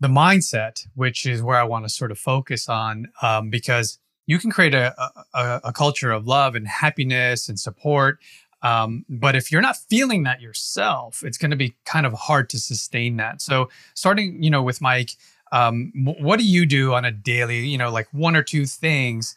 the mindset, which is where I want to sort of focus on, um, because you can create a, a a culture of love and happiness and support. Um, but if you're not feeling that yourself, it's going to be kind of hard to sustain that. So, starting, you know, with Mike, um, what do you do on a daily, you know, like one or two things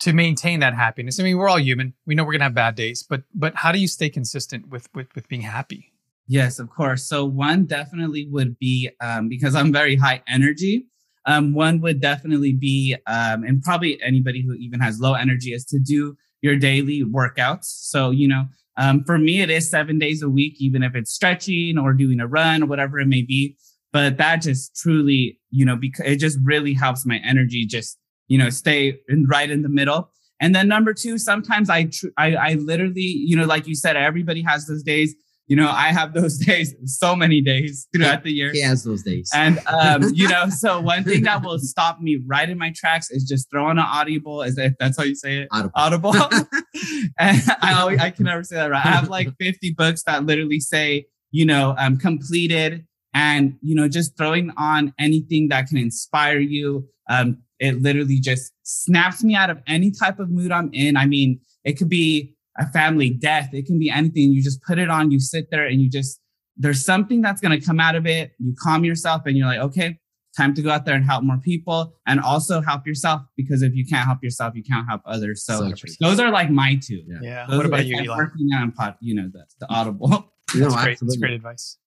to maintain that happiness? I mean, we're all human. We know we're gonna have bad days, but but how do you stay consistent with with, with being happy? Yes, of course. So one definitely would be um, because I'm very high energy. Um, one would definitely be, um, and probably anybody who even has low energy, is to do your daily workouts. So you know, um, for me, it is seven days a week, even if it's stretching or doing a run or whatever it may be. But that just truly, you know, because it just really helps my energy just you know stay in, right in the middle. And then number two, sometimes I, tr- I I literally, you know, like you said, everybody has those days you know i have those days so many days throughout the year. He has those days. and um you know so one thing that will stop me right in my tracks is just throwing an audible is that that's how you say it? Audible. audible. And i always i can never say that right. I have like 50 books that literally say you know um completed and you know just throwing on anything that can inspire you um it literally just snaps me out of any type of mood i'm in. I mean it could be a family death it can be anything you just put it on you sit there and you just there's something that's going to come out of it you calm yourself and you're like okay time to go out there and help more people and also help yourself because if you can't help yourself you can't help others so, So those are like my two Yeah. Yeah. those what about like you, I'm Eli? working on pod, you know the, the audible no, That's great. That's great advice.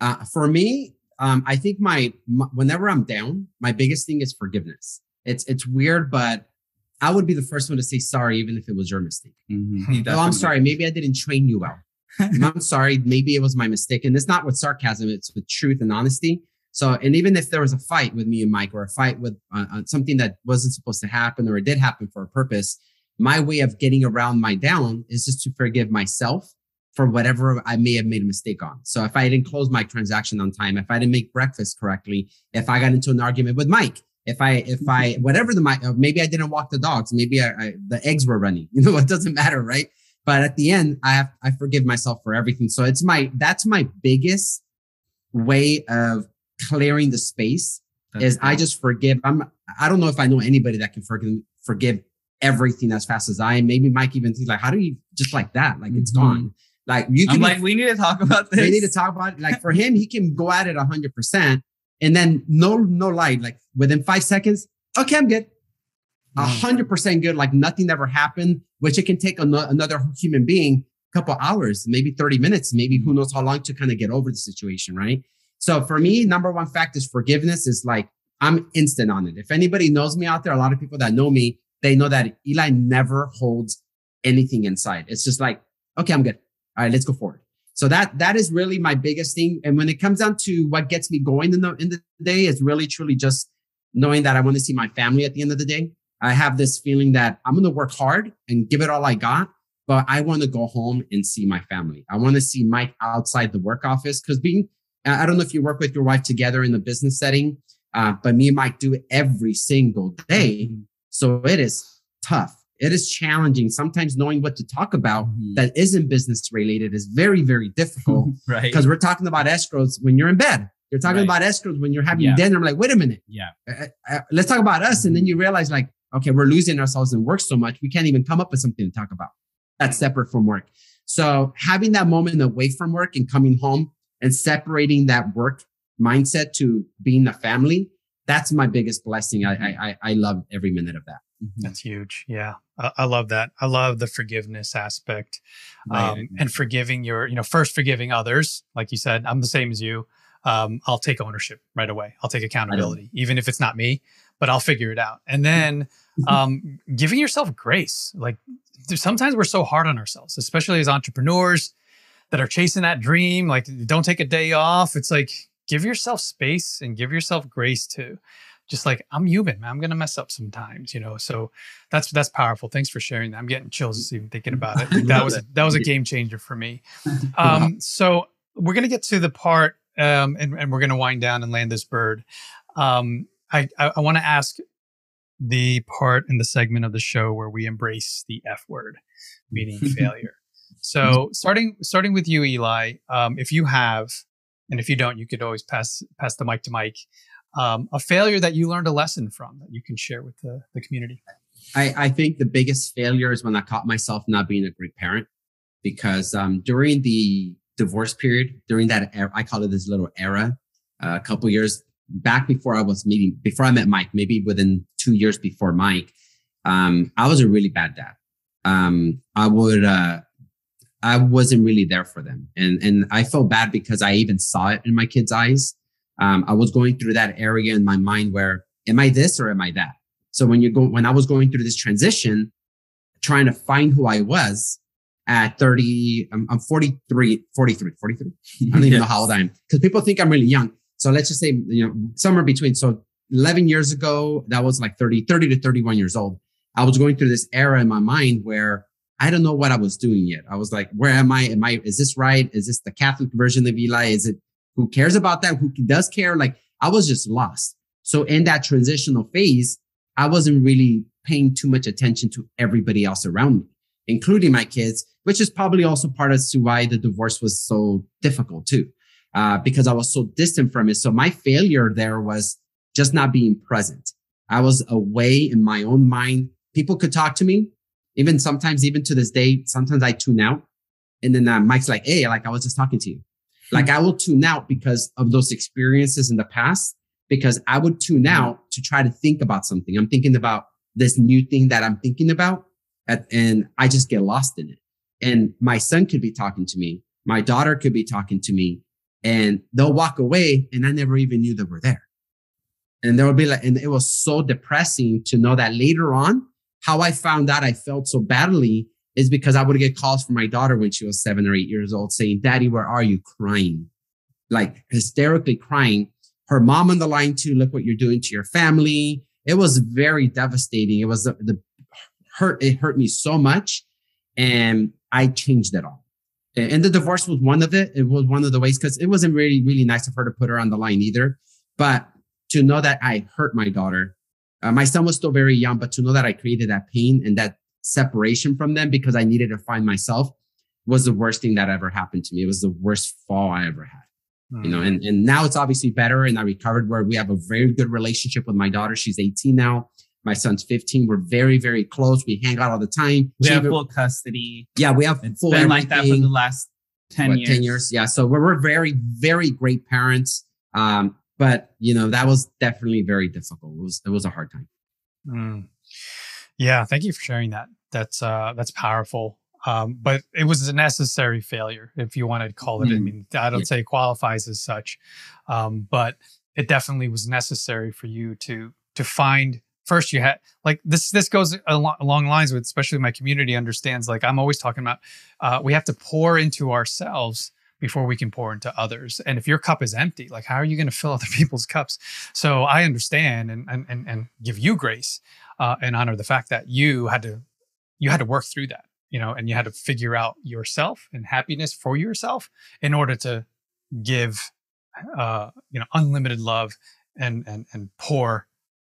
Uh, for me, um, I think my, my whenever I'm down, my biggest thing is forgiveness. It's it's weird, but I would be the first one to say sorry, even if it was your mistake. Mhm. Hmm. You Oh, I'm sorry. Maybe I didn't train you well. I'm sorry. Maybe it was my mistake. And it's not with sarcasm, it's with truth and honesty. So, and even if there was a fight with me and Mike or a fight with uh, uh, something that wasn't supposed to happen or it did happen for a purpose, my way of getting around my down is just to forgive myself for whatever I may have made a mistake on. So if I didn't close my transaction on time, if I didn't make breakfast correctly, if I got into an argument with Mike, if I, if I, whatever the, my, uh, maybe I didn't walk the dogs, maybe I, I, the eggs were running, you know, it doesn't matter, right? But at the end, I have, I forgive myself for everything. So it's my, that's my biggest way of clearing the space That's is I just forgive. I'm, I don't know if I know anybody that can forgive, forgive everything as fast as I am. Maybe Mike even thinks like, how do you just like that? Like it's Mhm. gone. Like you I'm can, like we need to talk about this we need to talk about it. Like for him, he can go at it a hundred percent and then no, no light, like within five seconds. Okay, I'm good. a mm. hundred percent good, like nothing ever happened, which it can take an- another human being a couple hours, maybe 30 minutes, maybe who mm. knows how long to kind of get over the situation, right? So for me, number one fact is forgiveness is like I'm instant on it. If anybody knows me out there, a lot of people that know me, they know that Eli never holds anything inside. It's just like, okay, I'm good. All right, let's go forward. So that that is really my biggest thing. And when it comes down to what gets me going in the in the day, is really truly just knowing that I want to see my family at the end of the day. I have this feeling that I'm going to work hard and give it all I got, but I want to go home and see my family. I want to see Mike outside the work office because being, I don't know if you work with your wife together in the business setting, uh, but me and Mike do it every single day. Mm-hmm. So it is tough. It is challenging. Sometimes knowing what to talk about Mhm. that isn't business related is very, very difficult right. because we're talking about escrows when you're in bed. You're talking Right. about escrows when you're having Yeah. dinner. I'm like, wait a minute. Yeah. Uh, uh, let's talk about us. And then you realize, like, okay, we're losing ourselves in work so much, we can't even come up with something to talk about that's separate from work. So having that moment away from work and coming home and separating that work mindset to being a family, that's my biggest blessing. I I, I- I love every minute of that. That's huge. Yeah. I, I love that. I love the forgiveness aspect Right. um, and forgiving your, you know, first forgiving others. Like you said, I'm the same as you. Um, I'll take ownership right away. I'll take accountability, even if it's not me, but I'll figure it out. And then um, giving yourself grace. Like sometimes we're so hard on ourselves, especially as entrepreneurs that are chasing that dream. Like don't take a day off. It's like give yourself space and give yourself grace to just like I'm human, man. I'm gonna mess up sometimes, you know. So that's that's powerful. Thanks for sharing that. I'm getting chills just even thinking about it. That was that was a game changer for me. Um, so we're gonna get to the part, um, and, and we're gonna wind down and land this bird. Um, I I, I want to ask the part in the segment of the show where we embrace the F word, meaning failure. So starting starting with you, Eli, um, if you have, and if you don't, you could always pass pass the mic to Mike. Um, a failure that you learned a lesson from that you can share with the, the community. I, I think the biggest failure is when I caught myself not being a great parent because um, during the divorce period, during that era, I call it this little era, uh, a couple years back before I was meeting, before I met Mike, maybe within two years before Mike, um, I was a really bad dad. Um, I would, uh, I wasn't really there for them. And, and I felt bad because I even saw it in my kids' eyes. Um, I was going through that area in my mind where am I this or am I that? So when you go, when I was going through this transition, trying to find who I was at 30, I'm, I'm 43, 43, 43. I don't even know how old I am because people think I'm really young. So let's just say, you know, somewhere between. So 11 years ago, that was like 30, 30 to 31 years old. I was going through this era in my mind where I don't know what I was doing yet. I was like, where am I? Am I, is this right? Is this the Catholic version of Eli? Is it who cares about that? Who does care? Like I was just lost. So in that transitional phase, I wasn't really paying too much attention to everybody else around me, including my kids, which is probably also part as to why the divorce was so difficult too, uh, because I was so distant from it. So my failure there was just not being present. I was away in my own mind. People could talk to me, even sometimes, even to this day, sometimes I tune out. And then uh, Mike's like, Hey, like I was just talking to you. Like hmm. I will tune out because of those experiences in the past, because I would tune hmm. out to try to think about something. I'm thinking about this new thing that I'm thinking about at, and I just get lost in it. And my son could be talking to me. My daughter could be talking to me and they'll walk away and I never even knew they were there. And there will be like, and it was so depressing to know that later on, how I found out I felt so badly is because I would get calls from my daughter when she was seven or eight years old saying, Daddy, where are you? Crying, like hysterically crying. Her mom on the line too. Look what you're doing to your family. It was very devastating. It was the, the hurt. It hurt me so much. And I changed it all. And the divorce was one of it. It was one of the ways because it wasn't really, really nice of her to put her on the line either. But to know that I hurt my daughter, uh, my son was still very young, but to know that I created that pain and that separation from them because I needed to find myself was the worst thing that ever happened to me. It was the worst fall I ever had. You know, and, and now it's obviously better and I recovered where we have a very good relationship with my daughter. She's 18 now. My son's 15. We're very, very close. We hang out all the time. We She have even- full custody. yeah, we have It's full been like that for the last 10 what, years. 10 years. Yeah. So we're, we're very, very great parents. Um, but you know, that was definitely very difficult. It was, it was a hard time. Mm. Yeah, thank you for sharing that. That's uh that's powerful. Um, but it was a necessary failure, if you want to call it. Mm. I mean, I don't say qualifies as such, um, but it definitely was necessary for you to to find first you had like this this goes along, along lines with especially my community understands like i'm always talking about uh, we have to pour into ourselves before we can pour into others and if your cup is empty like how are you going to fill other people's cups so i understand and and and, and give you grace uh, and honor the fact that you had to you had to work through that you know and you had to figure out yourself and happiness for yourself in order to give uh, you know unlimited love and and and pour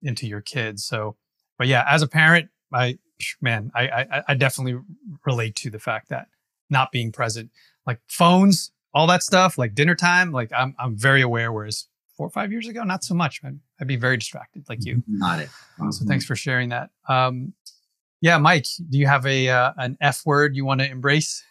into your kids. So, but yeah, as a parent, I man, I I, I definitely relate to the fact that not being present, like phones, all that stuff, like dinner time, like I'm I'm very aware. Whereas four or five years ago, not so much. I'd, I'd be very distracted, like you. Not it. Mm-hmm. So thanks for sharing that. Um, yeah, Mike, do you have a uh, an F word you want to embrace?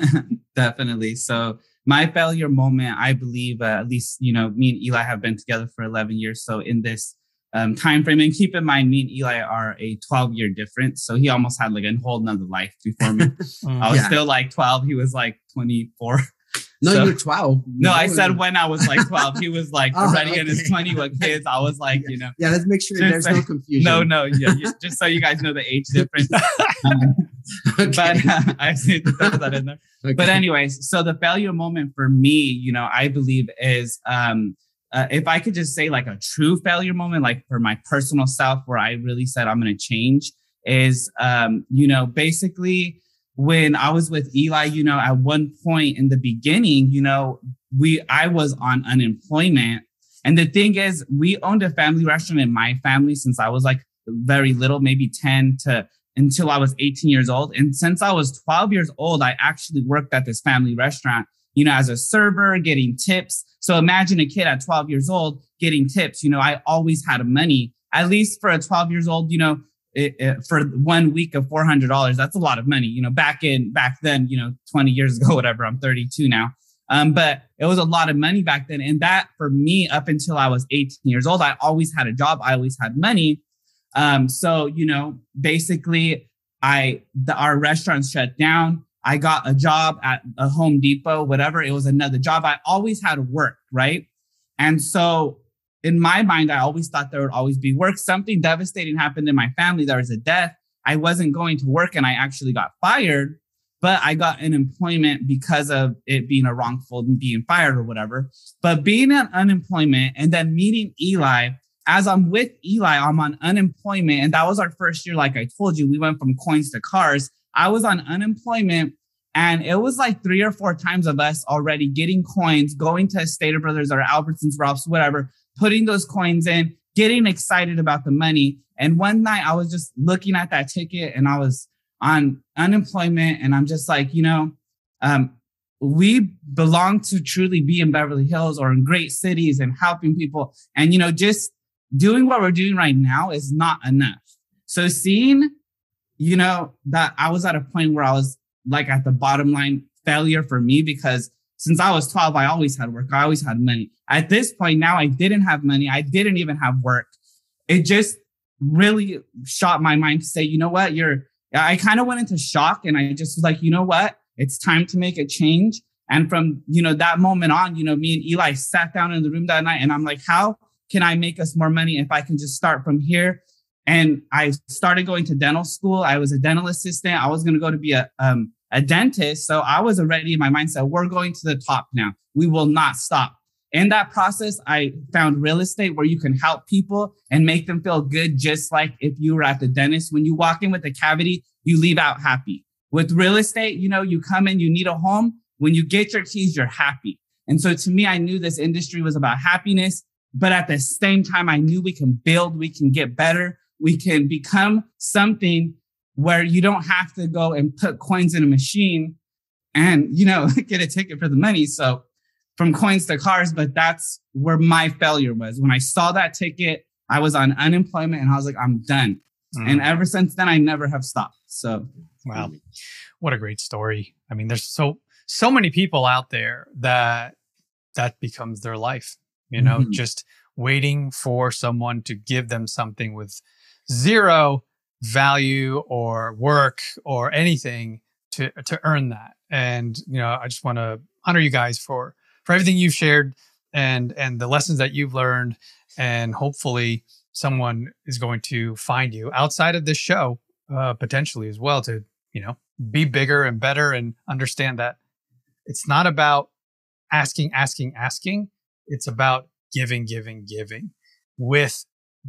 Definitely. So my failure moment, I believe, uh, at least you know, me and Eli have been together for 11 years. So in this um, time frame. And keep in mind, me and Eli are a 12 year difference. So he almost had like a whole nother life before me. Mm. I was yeah. still like 12. He was like 24. No, so, you're 12. No, I said when I was like 12. He was like oh, already okay. in his 20 with kids. I was like, you know. Yeah, let's make sure there's no confusion. No, no, yeah, just so you guys know the age difference. Um, okay. But uh, I see that in there. Okay. But anyways, so the failure moment for me, you know, I believe is um uh, if I could just say like a true failure moment, like for my personal self, where I really said I'm going to change, is um, you know basically when I was with Eli, you know, at one point in the beginning, you know, we I was on unemployment, and the thing is, we owned a family restaurant in my family since I was like very little, maybe ten to until I was 18 years old. And since I was 12 years old, I actually worked at this family restaurant, you know, as a server, getting tips. So imagine a kid at 12 years old getting tips. You know, I always had money, at least for a 12 years old, you know, it, for one week of $400, that's a lot of money. You know, back in, back then, you know, 20 years ago, whatever, I'm 32 now. Um, but it was a lot of money back then. And that for me, up until I was 18 years old, I always had a job. I always had money. Um, so, you know, basically I, the, our restaurant shut down. I got a job at a Home Depot, whatever. It was another job. I always had work, right? And so in my mind, I always thought there would always be work. Something devastating happened in my family. There was a death. I wasn't going to work and I actually got fired, but I got unemployment because of it being a wrongful being fired or whatever. But being on unemployment and then meeting Eli, as I'm with Eli, I'm on unemployment. And that was our first year. Like I told you, we went from coins to cars. I was on unemployment and it was like three or four times of us already getting coins, going to Stater Brothers or Albertsons, Ralph's, whatever, putting those coins in, getting excited about the money. And one night I was just looking at that ticket and I was on unemployment and I'm just like, you know, um, we belong to truly be in Beverly Hills or in great cities and helping people. And, you know, just doing what we're doing right now is not enough. So seeing you know, that I was at a point where I was like at the bottom line failure for me because since I was 12, I always had work. I always had money. At this point now, I didn't have money. I didn't even have work. It just really shot my mind to say, you know what, you're, I kind of went into shock and I just was like, you know what, it's time to make a change. And from, you know, that moment on, you know, me and Eli sat down in the room that night and I'm like, how can I make us more money if I can just start from here and I started going to dental school. I was a dental assistant. I was going to go to be a, um, a dentist. So I was already in my mindset, we're going to the top now. We will not stop. In that process, I found real estate where you can help people and make them feel good, just like if you were at the dentist. When you walk in with a cavity, you leave out happy. With real estate, you know, you come in, you need a home. When you get your keys, you're happy. And so to me, I knew this industry was about happiness, but at the same time, I knew we can build, we can get better, we can become something where you don't have to go and put coins in a machine and you know get a ticket for the money. So from coins to cars but that's where my failure was. When i saw that ticket i was on unemployment and i was like i'm done. Mm. and ever since then i never have stopped. So wow. What a great story. I mean there's so so many people out there that that becomes their life you know mm-hmm. just waiting for someone to give them something with zero value or work or anything to to earn that. And you know, I just want to honor you guys for for everything you've shared and and the lessons that you've learned and hopefully someone is going to find you outside of this show uh, potentially as well to you know be bigger and better and understand that it's not about asking asking asking it's about giving giving giving with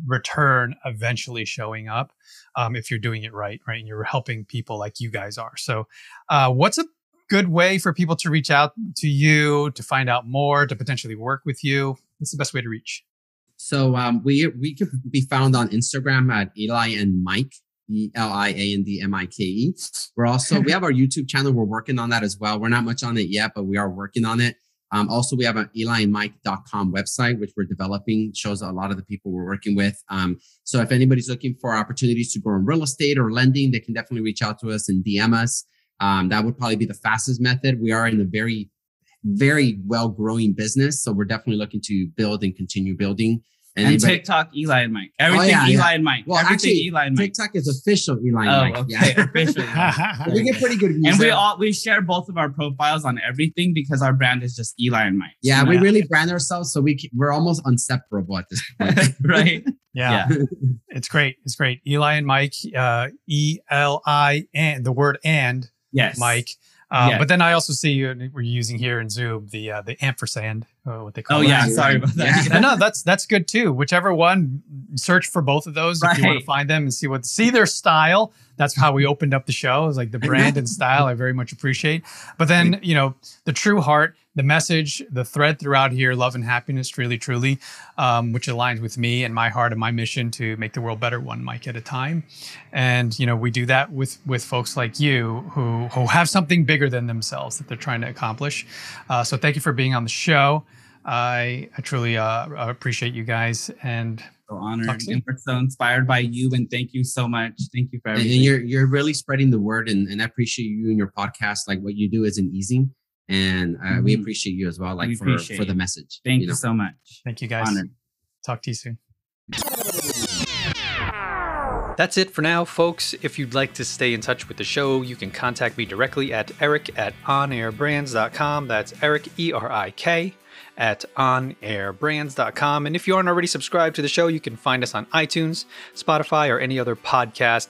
return eventually showing up um, if you're doing it right right and you're helping people like you guys are so uh, what's a good way for people to reach out to you to find out more to potentially work with you what's the best way to reach So um, we we could be found on Instagram at Eli and Mike, E L I A N D M I K E. We're also we have our YouTube channel. We're working on that as well. We're not much on it yet, but we are working on it. Um, also, we have an eliandmike.com website, which we're developing, shows a lot of the people we're working with. Um, so if anybody's looking for opportunities to grow in real estate or lending, they can definitely reach out to us and DM us. Um, that would probably be the fastest method. We are in a very, very well growing business. So we're definitely looking to build and continue building. And TikTok, Eli and Mike. Everything yeah, Eli yeah. and Mike. Well, Everything actually, Eli and Mike. TikTok is official Eli Oh, and Mike. okay, Yeah. officially. we get pretty good views. and we all we share both of our profiles on everything because our brand is just Eli and Mike. yeah, So we really brand ourselves, so we we're almost inseparable at this point. right. yeah, Yeah. it's great it's great eli and mike uh e-l-i and the word and Yes. mike um, Yeah. but then i also see you we're using here in zoom the uh, the ampersand uh, what they call Oh it. yeah, Right. sorry about that. no, no, that's that's good too. Whichever one, search for both of those if you want to find them and see what see their style. That's how we opened up the show. Is like the brand and style. I very much appreciate. But then you know the true heart, the message, the thread throughout here, love and happiness, really, truly, um, which aligns with me and my heart and my mission to make the world better, one mic at a time. And you know we do that with with folks like you who who have something bigger than themselves that they're trying to accomplish. Uh, so thank you for being on the show. I, I truly uh, appreciate you guys and So honored and we're so inspired by you, and thank you so much. Thank you for and, and everything. you're you're really spreading the word, and, and I appreciate you and your podcast. Like what you do isn't easy, and uh, we Mhm. appreciate you as well. Like We for for the message. thank you, know? so much. thank you guys. Honored. Talk to you soon. That's it for now, folks. If you'd like to stay in touch with the show, you can contact me directly at erik at onairbrands.com. That's Erik, E R I K, at onairbrands.com. And if you aren't already subscribed to the show, you can find us on iTunes, Spotify, or any other podcast